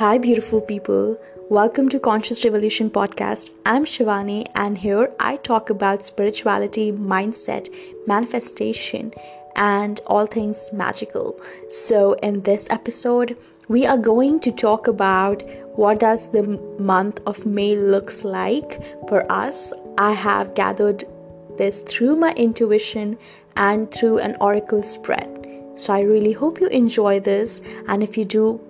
Hi, beautiful people. Welcome to Conscious Revolution Podcast. I'm Shivaani, and here I talk about spirituality, mindset, manifestation, and all things magical. So, in this episode, we are going to talk about what does the month of May looks like for us. I have gathered this through my intuition and through an oracle spread. So, I really hope you enjoy this, and if you do,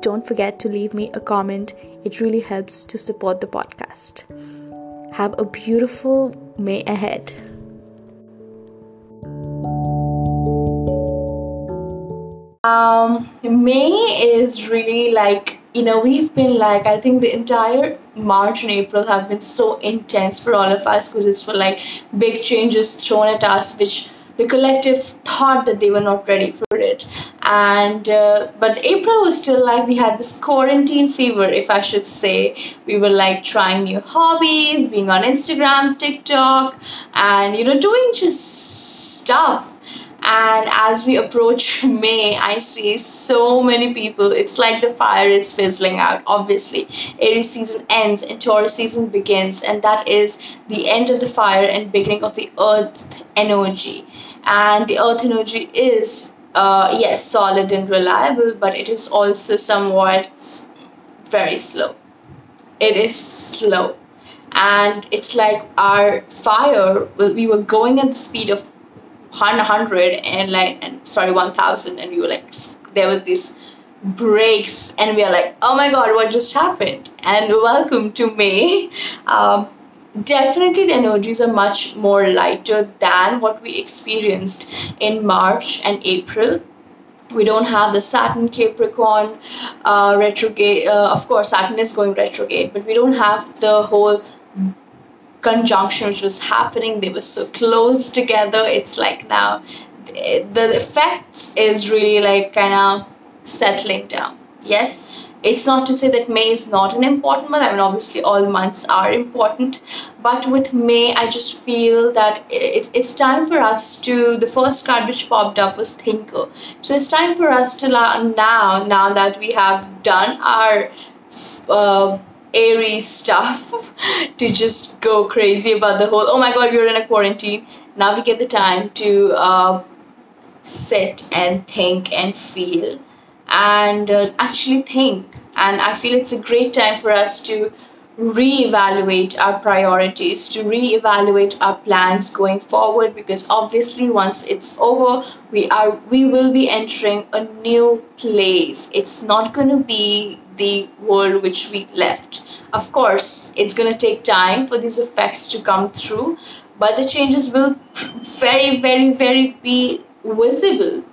don't forget to leave me a comment. It really helps to support the podcast. Have a beautiful May ahead. Um, May is really like, you know, we've been like, I think the entire March and April have been so intense for all of us because it's for like big changes thrown at us, which the collective thought that they were not ready for and uh, but april was still like we had this quarantine fever if i should say we were like trying new hobbies being on instagram tiktok and you know doing just stuff and as we approach May, I see so many people. It's like the fire is fizzling out. Obviously, Aries season ends and Taurus season begins, and that is the end of the fire and beginning of the earth energy and the earth energy is uh, yes solid and reliable but it is also somewhat very slow. It is slow. And it's like our fire we were going at the speed of 100 and like and sorry 1000 and we were like there was this breaks and we are like oh my god what just happened? And welcome to may. Um, definitely the energies are much more lighter than what we experienced in March and April. We don't have the Saturn Capricorn uh, retrograde. Uh, of course, Saturn is going retrograde, but we don't have the whole conjunction which was happening. They were so close together. It's like now the effect is really like kind of settling down. Yes, it's not to say that May is not an important month. I mean, obviously, all months are important. But with May, I just feel that it, it's time for us to. The first card which popped up was Thinker. So it's time for us to now, now that we have done our. Uh, airy stuff to just go crazy about the whole oh my god we're in a quarantine now we get the time to uh, sit and think and feel and uh, actually think. And I feel it's a great time for us to reevaluate our priorities, to reevaluate our plans going forward because obviously once it's over, we are we will be entering a new place. It's not going to be the world which we left. Of course, it's going to take time for these effects to come through, but the changes will very very very be visible.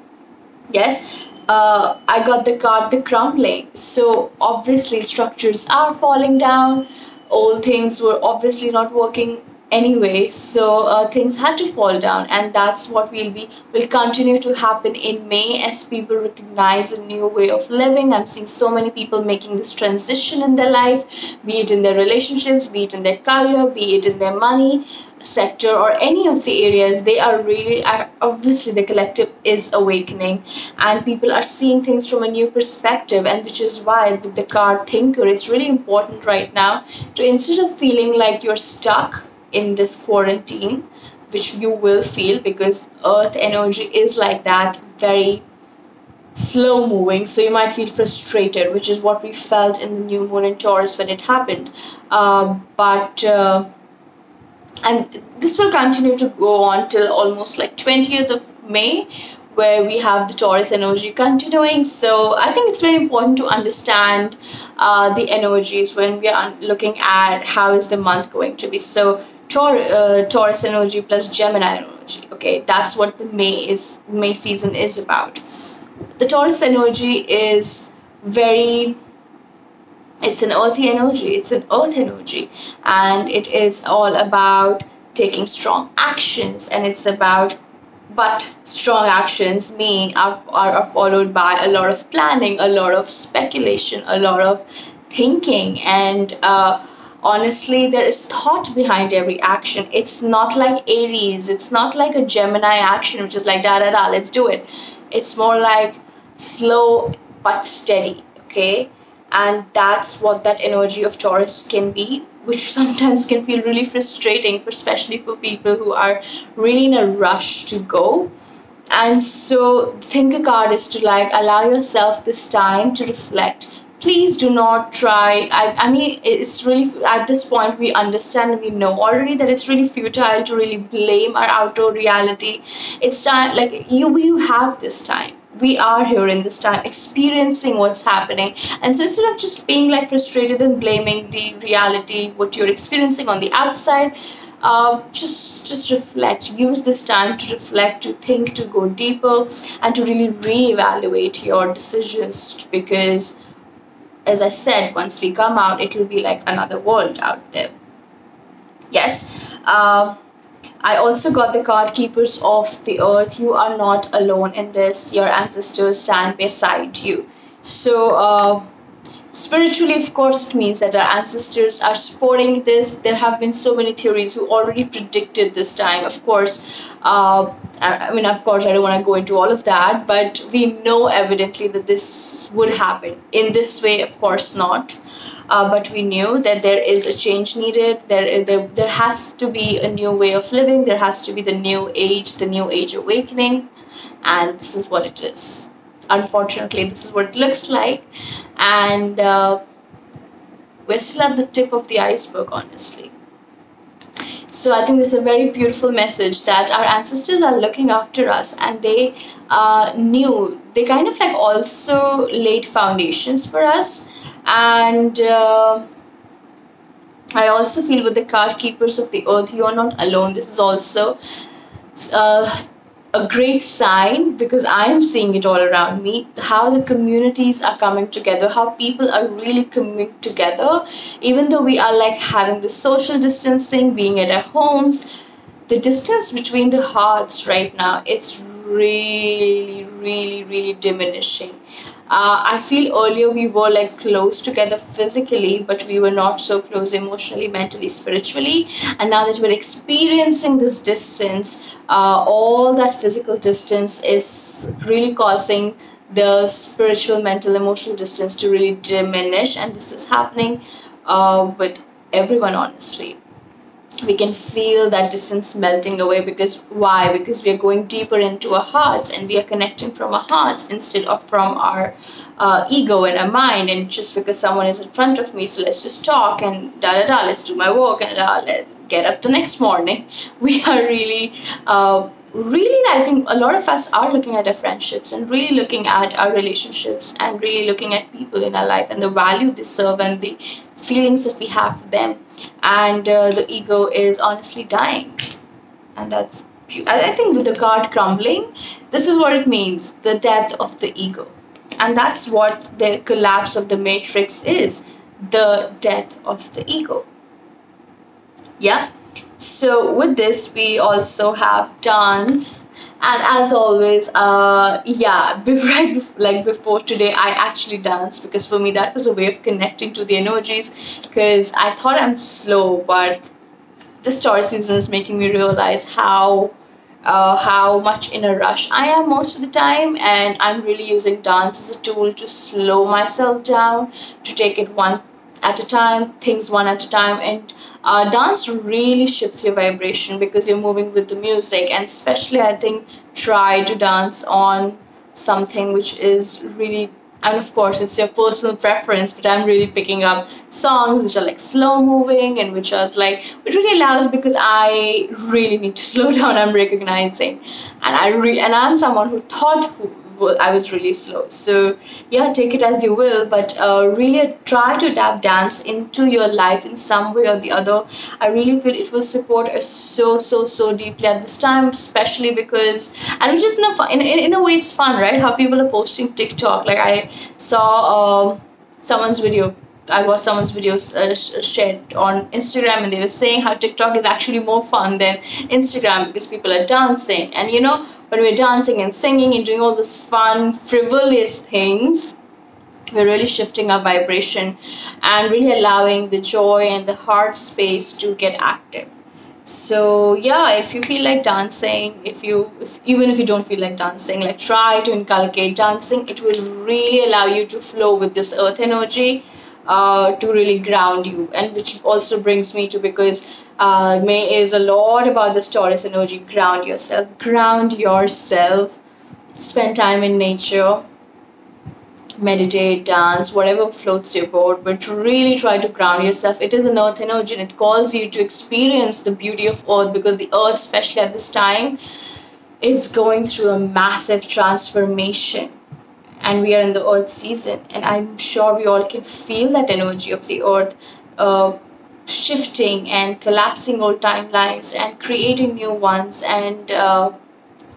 Yes, uh, I got the card the crumbling. So obviously structures are falling down. Old things were obviously not working anyway so uh, things had to fall down and that's what will be will continue to happen in may as people recognize a new way of living. I'm seeing so many people making this transition in their life be it in their relationships be it in their career be it in their money sector or any of the areas. They are really are obviously the collective is awakening and people are seeing things from a new perspective and which is why the, the card thinker it's really important right now to instead of feeling like you're stuck in this quarantine which you will feel because earth energy is like that very slow moving so you might feel frustrated which is what we felt in the new moon in taurus when it happened uh, but uh, and this will continue to go on till almost like 20th of May where we have the Taurus energy continuing. So I think it's very important to understand uh, the energies when we are looking at how is the month going to be. So Taur- uh, Taurus energy plus Gemini energy. Okay, that's what the May is May season is about. The Taurus energy is very it's an earthy energy it's an earth energy and it is all about taking strong actions and it's about but strong actions mean are, are, are followed by a lot of planning a lot of speculation a lot of thinking and uh, honestly there is thought behind every action. It's not like aries. It's not like a gemini action which is like da da da let's do it. It's more like slow but steady okay? And that's what that energy of taurus can be which sometimes can feel really frustrating especially for people who are really in a rush to go. And so Thinker card is to like allow yourself this time to reflect please do not try. I, I mean it's really at this point we understand we know already that it's really futile to really blame our outdoor reality. It's time like you you have this time. We are here in this time experiencing what's happening. And so instead of just being like frustrated and blaming the reality what you're experiencing on the outside uh, just just reflect use this time to reflect to think to go deeper and to really reevaluate your decisions because as i said once we come out it will be like another world out there yes uh, I also got the card Keepers of the Earth. You are not alone in this. Your ancestors stand beside you. So, uh, spiritually, of course, it means that our ancestors are supporting this. There have been so many theories who already predicted this time. Of course, uh, I mean, of course, I don't want to go into all of that, but we know evidently that this would happen. In this way, of course, not uh, but we knew that there is a change needed there, there there has to be a new way of living there has to be the new age the new age awakening and this is what it is unfortunately this is what it looks like. And uh, we're still at the tip of the iceberg honestly. So i think this is a very beautiful message that our ancestors are looking after us and they uh, knew they kind of like also laid foundations for us. And uh, I also feel with the card keepers of the earth, you are not alone. This is also uh, a great sign because I am seeing it all around me how the communities are coming together, how people are really coming together, even though we are like having the social distancing, being at our homes. The distance between the hearts right now, it's really, really, really diminishing uh, I feel earlier we were like close together physically, but we were not so close emotionally, mentally, spiritually. And now that we're experiencing this distance, uh, all that physical distance is really causing the spiritual, mental, emotional distance to really diminish. And this is happening uh, with everyone, honestly we can feel that distance melting away because why? Because we are going deeper into our hearts and we are connecting from our hearts instead of from our uh, ego and our mind. And just because someone is in front of me so let's just talk and da da da let's do my work and uh, let get up the next morning. We are really uh, really i think a lot of us are looking at our friendships and really looking at our relationships and really looking at people in our life and the value they serve and the feelings that we have for them. And uh, the ego is honestly dying. And that's I think with the card crumbling this is what it means the death of the ego. And that's what the collapse of the matrix is the death of the ego. Yeah so with this we also have dance. And as always uh yeah before, like before today i actually danced because for me that was a way of connecting to the energies because i thought i'm slow but this Taurus season is making me realize how uh, how much in a rush I am most of the time, and I'm really using dance as a tool to slow myself down, to take it one at a time, things one at a time, and uh, dance really shifts your vibration because you're moving with the music, and especially I think try to dance on something which is really and of course it's your personal preference but i'm really picking up songs which are like slow moving and which are like which really allows because i really need to slow down i'm recognizing. And i really and i'm someone who thought who I was really slow. So yeah, take it as you will, but uh, really try to adapt dance into your life in some way or the other. I really feel it will support us so so so deeply at this time, especially because and which is in a, fun, in, in, in a way it's fun, right? How people are posting TikTok. Like I saw uh, someone's video I watched someone's videos uh, shared on Instagram, and they were saying how TikTok is actually more fun than Instagram because people are dancing. And you know, when we're dancing and singing and doing all these fun, frivolous things, we're really shifting our vibration and really allowing the joy and the heart space to get active. so yeah if you feel like dancing if you if, even if you don't feel like dancing like try to inculcate dancing it will really allow you to flow with this earth energy uh, to really ground you and which also brings me to because uh, may is a lot about this taurus energy ground yourself ground yourself spend time in nature meditate, dance, whatever floats your boat, but really try to ground yourself. It is an earth energy and it calls you to experience the beauty of earth because the earth, especially at this time, is going through a massive transformation. And we are in the earth season, and I'm sure we all can feel that energy of the earth uh, shifting and collapsing old timelines and creating new ones and uh,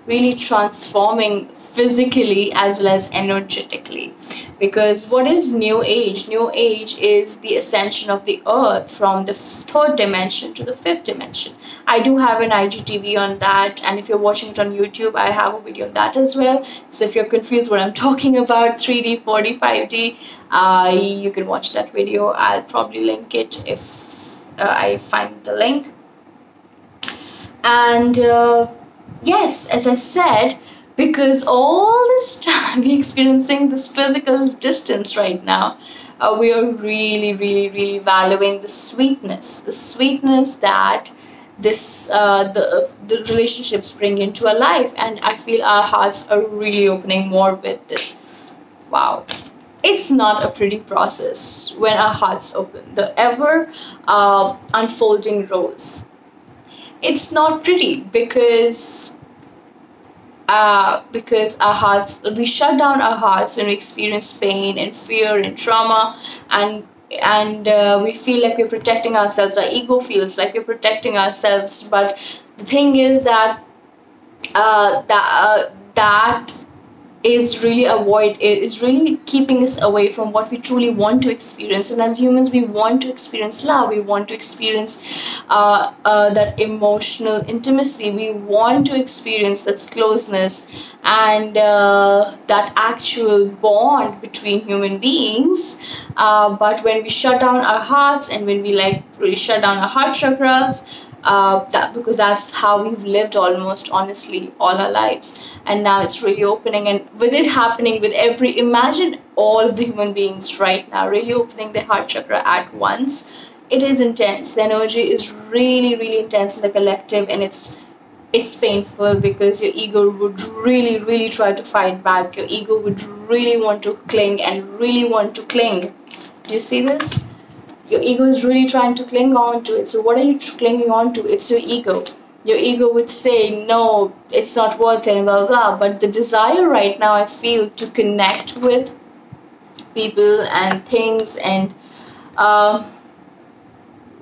really transforming physically as well as energetically. Because what is new age? New age is the ascension of the earth from the third dimension to the fifth dimension. I do have an igtv on that and if you're watching it on youtube i have a video on that as well. So if you're confused what i'm talking about 3d 4d 5d uh, you can watch that video. I'll probably link it if uh, i find the link. And uh, yes, as I said, because all this time we're experiencing this physical distance right now, uh, we are really, really, really valuing the sweetness, the sweetness that this uh, the the relationships bring into our life, and I feel our hearts are really opening more with this. Wow, it's not a pretty process when our hearts open. The ever uh, unfolding rose. It's not pretty because uh, because our hearts we shut down our hearts when we experience pain and fear and trauma and and uh, we feel like we're protecting ourselves. Our ego feels like we're protecting ourselves. But the thing is that uh, that uh, that is really avoid is really keeping us away from what we truly want to experience. And as humans we want to experience love. We want to experience uh, uh, that emotional intimacy. We want to experience that closeness and uh, that actual bond between human beings. Uh, but when we shut down our hearts and when we like really shut down our heart chakras uh, that because that's how we've lived almost honestly all our lives. And now it's really opening and with it happening with every imagine all of the human beings right now really opening their heart chakra at once. It is intense. The energy is really really intense in the collective and it's it's painful because your ego would really really try to fight back. Your ego would really want to cling and really want to cling. Do you see this your ego is really trying to cling on to it. So what are you clinging on to? It's your ego. Your ego would say, no, it's not worth it, blah, blah, blah. But the desire right now, I feel, to connect with people and things and uh,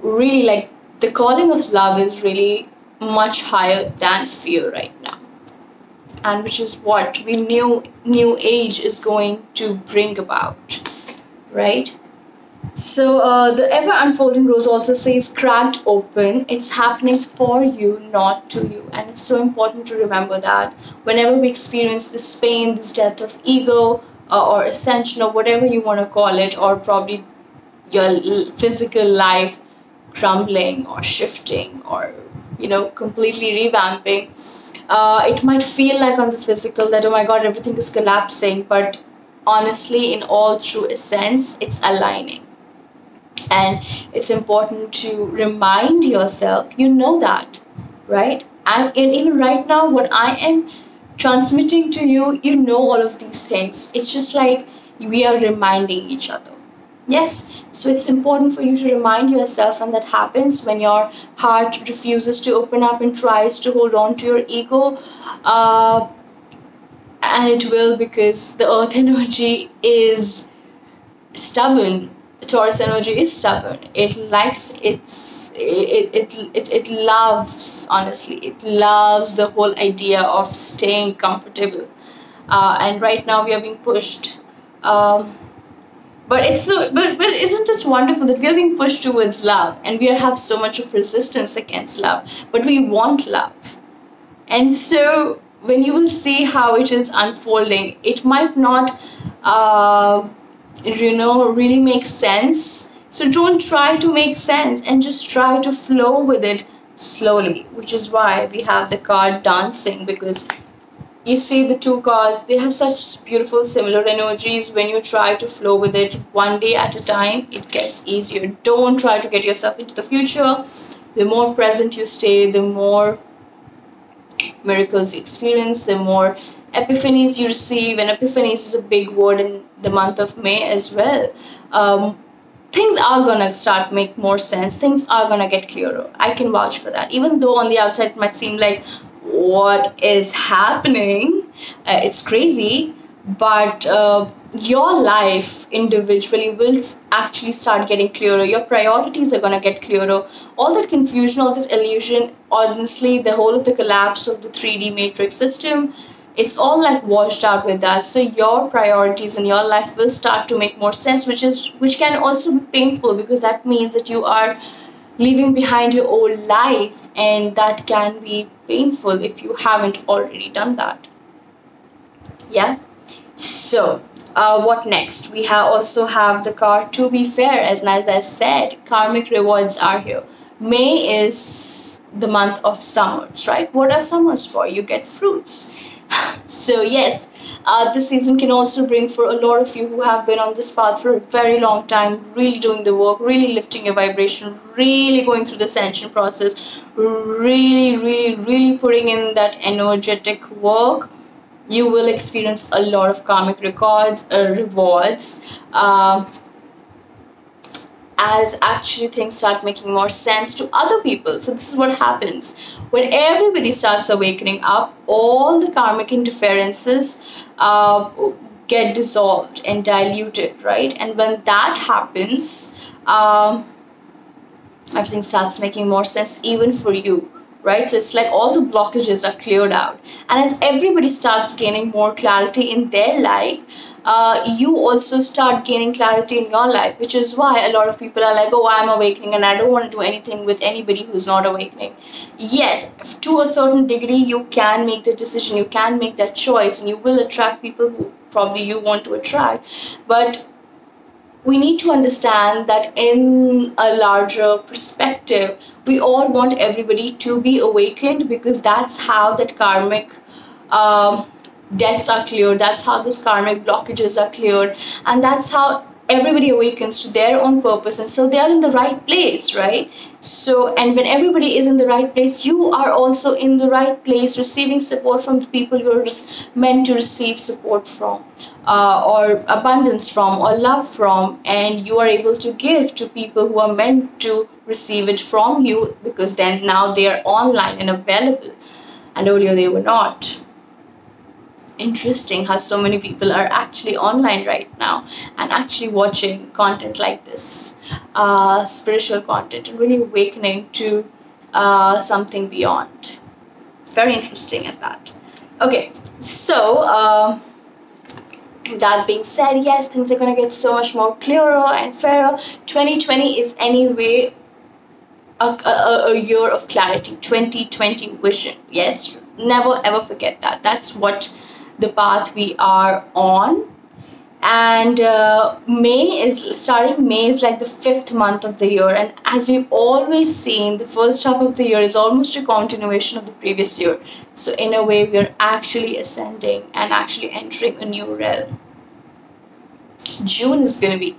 really like the calling of love is really much higher than fear right now and which is what we knew new age is going to bring about right so uh, the ever unfolding rose also says cracked open. It's happening for you, not to you. And it's so important to remember that whenever we experience this pain, this death of ego, uh, or ascension, or whatever you want to call it, or probably your physical life crumbling or shifting or you know completely revamping uh, it might feel like on the physical that oh my god everything is collapsing but honestly in all true essence it's aligning and it's important to remind yourself you know that right? And, and even right now what i am transmitting to you you know all of these things. It's just like we are reminding each other. Yes so it's important for you to remind yourself and that happens when your heart refuses to open up and tries to hold on to your ego uh, and it will because the earth energy is stubborn Taurus energy is stubborn. It likes its it it, it, it loves honestly it loves the whole idea of staying comfortable. Uh, and right now we are being pushed. Um, but it's so but but isn't it wonderful that we are being pushed towards love and we have so much of resistance against love, but we want love. And so when you will see how it is unfolding, it might not uh, you know really makes sense. So don't try to make sense and just try to flow with it slowly, which is why we have the card dancing because you see the two cards they have such beautiful similar energies. When you try to flow with it one day at a time it gets easier. Don't try to get yourself into the future. The more present you stay the more miracles you experience the more epiphanies you receive. And epiphanies is a big word in the month of may as well um, things are gonna start make more sense. Things are gonna get clearer. I can vouch for that. Even though on the outside it might seem like what is happening? Uh, it's crazy but uh, your life individually will actually start getting clearer. Your priorities are going to get clearer. All that confusion all that illusion honestly the whole of the collapse of the 3d matrix system it's all like washed out with that. So your priorities in your life will start to make more sense which is which can also be painful because that means that you are leaving behind your old life and that can be painful if you haven't already done that. Yeah? So uh, what next? We have also have the card to be fair as as i said karmic rewards are here. May is the month of summers right? What are summers for? You get fruits so yes uh, this season can also bring for a lot of you who have been on this path for a very long time, really doing the work, really lifting your vibration, really going through the ascension process, really, really, really putting in that energetic work. You will experience a lot of karmic records, uh, rewards. Uh, as actually things start making more sense to other people. So, this is what happens when everybody starts awakening up, all the karmic interferences uh, get dissolved and diluted, right? And when that happens, um, everything starts making more sense even for you right? So it's like all the blockages are cleared out. And as everybody starts gaining more clarity in their life, uh, you also start gaining clarity in your life, which is why a lot of people are like, oh, I'm awakening and I don't want to do anything with anybody who's not awakening. Yes, to a certain degree, you can make the decision, you can make that choice, and you will attract people who probably you want to attract. But we need to understand that in a larger perspective, we all want everybody to be awakened because that's how that karmic. Um, debts are cleared that's how those karmic blockages are cleared and that's how everybody awakens to their own purpose and so they are in the right place right? So and when everybody is in the right place you are also in the right place receiving support from the people you're meant to receive support from uh, or abundance from or love from and you are able to give to people who are meant to receive it from you because then now they are online and available and earlier they were not interesting how so many people are actually online right now and actually watching content like this uh, spiritual content and really awakening to uh, something beyond. Very interesting at that. Okay so uh, that being said yes things are going to get so much more clearer and fairer. 2020 is anyway a, a, a year of clarity. 2020 vision. Yes never ever forget that. That's what the path we are on. And uh, may is starting may is like the fifth month of the year. And as we've always seen the first half of the year is almost a continuation of the previous year. So in a way we're actually ascending and actually entering a new realm. June is going to be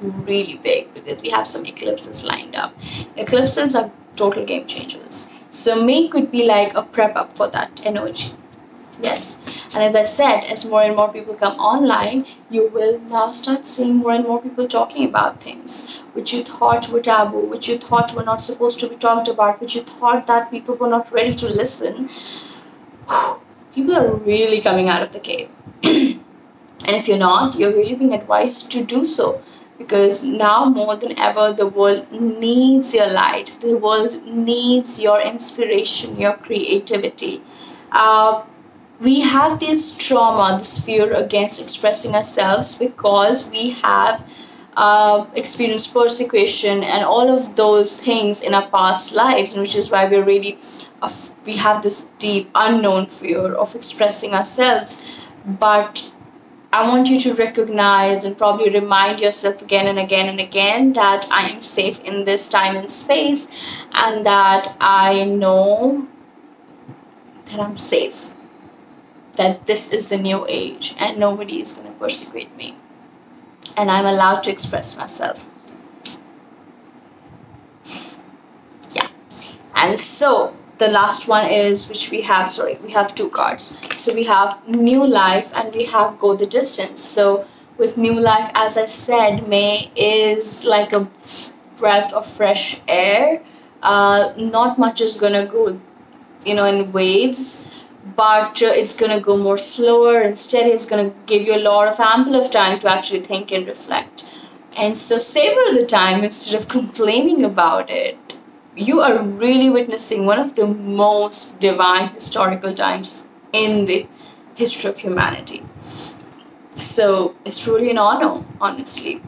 really big because we have some eclipses lined up. Eclipses are total game changers. So may could be like a prep up for that energy. Yes and as i said as more and more people come online you will now start seeing more and more people talking about things which you thought were taboo which you thought were not supposed to be talked about which you thought that people were not ready to listen. People are really coming out of the cave. And if you're not you're really being advised to do so because now more than ever the world needs your light the world needs your inspiration your creativity. Uh, we have this trauma, this fear against expressing ourselves because we have uh, experienced persecution and all of those things in our past lives, and which is why we're really uh, we have this deep unknown fear of expressing ourselves. But I want you to recognize and probably remind yourself again and again and again that I am safe in this time and space and that I know that I'm safe. That this is the new age and nobody is going to persecute me. And I'm allowed to express myself. Yeah. And so the last one is which we have sorry we have two cards so we have new life and we have go the distance so with new life as i said may is like a breath of fresh air uh, not much is gonna go you know in waves but uh, it's gonna go more slower and steady it's gonna give you a lot of ample of time to actually think and reflect and so savor the time instead of complaining about it you are really witnessing one of the most divine historical times in the history of humanity. So it's really an honor, honestly.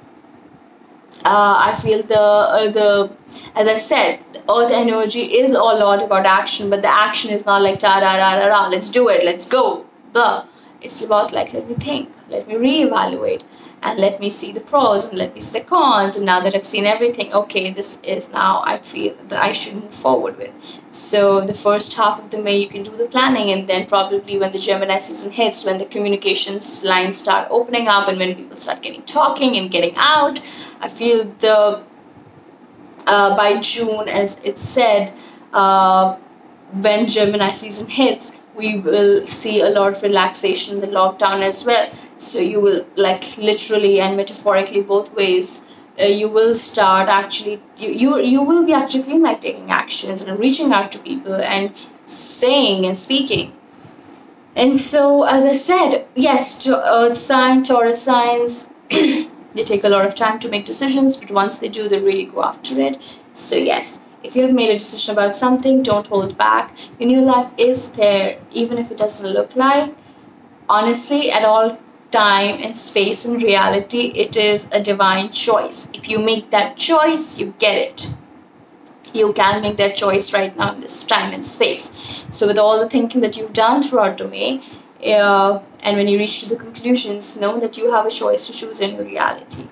Uh, I feel the uh, the as I said, earth energy is a lot about action, but the action is not like ta da da da da. Let's do it. Let's go. The it's about like let me think, let me reevaluate, and let me see the pros and let me see the cons. And now that I've seen everything, okay, this is now I feel that I should move forward with. So the first half of the May you can do the planning, and then probably when the Gemini season hits, when the communications lines start opening up, and when people start getting talking and getting out, I feel the uh, by June, as it said, uh, when Gemini season hits, we will see a lot of relaxation in the lockdown as well. So you will like literally and metaphorically both ways uh, you will start actually you, you you will be actually feeling like taking actions and reaching out to people and saying and speaking. And so as i said yes to earth sign taurus signs they take a lot of time to make decisions but once they do they really go after it. So yes if you have made a decision about something, don't hold back. Your new life is there, even if it doesn't look like. Honestly, at all time and space and reality, it is a divine choice. If you make that choice, you get it. You can make that choice right now in this time and space. So, with all the thinking that you've done throughout the May, uh, and when you reach to the conclusions, know that you have a choice to choose in reality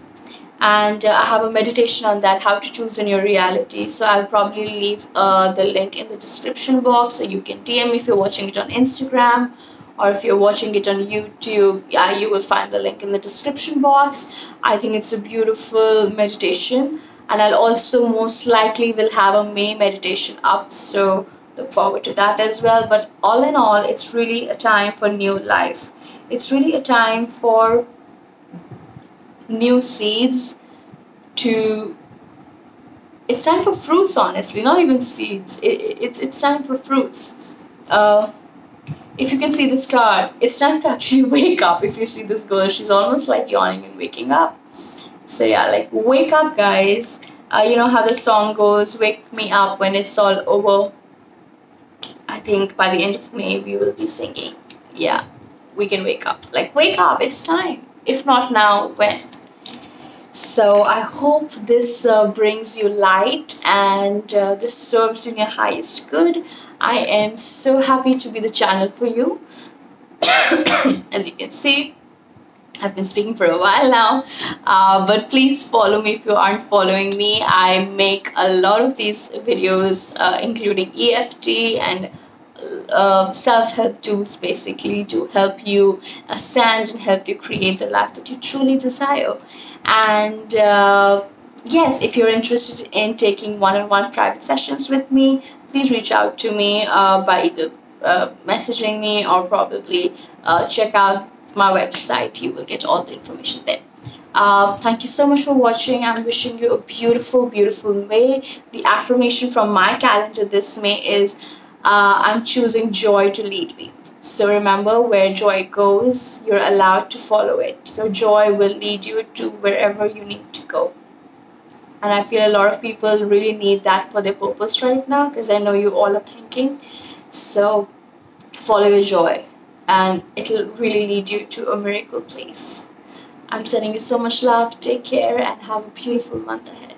and uh, I have a meditation on that how to choose in your reality. So I'll probably leave uh, the link in the description box so you can DM if you're watching it on Instagram or if you're watching it on YouTube yeah you will find the link in the description box. I think it's a beautiful meditation and I'll also most likely will have a May meditation up so look forward to that as well. But all in all it's really a time for new life. It's really a time for new seeds to it's time for fruits honestly not even seeds. It, it, it's, it's time for fruits. Uh, if you can see this card it's time to actually wake up. If you see this girl she's almost like yawning and waking up. So yeah like wake up guys. Uh, you know how the song goes wake me up when it's all over. I think by the end of may we will be singing. Yeah we can wake up. Like wake up it's time if not now when so I hope this uh, brings you light and uh, this serves you in your highest good. I am so happy to be the channel for you. As you can see, I've been speaking for a while now, uh, but please follow me if you aren't following me. I make a lot of these videos, uh, including EFT and uh, self-help tools basically to help you ascend and help you create the life that you truly desire and uh, yes if you're interested in taking one-on-one private sessions with me please reach out to me uh, by either uh, messaging me or probably uh, check out my website you will get all the information there uh, thank you so much for watching. I'm wishing you a beautiful, beautiful May. The affirmation from my calendar this May is uh, I'm choosing joy to lead me. So remember, where joy goes, you're allowed to follow it. Your joy will lead you to wherever you need to go. And I feel a lot of people really need that for their purpose right now because I know you all are thinking. So follow your joy and it'll really lead you to a miracle place. I'm sending you so much love. Take care and have a beautiful month ahead.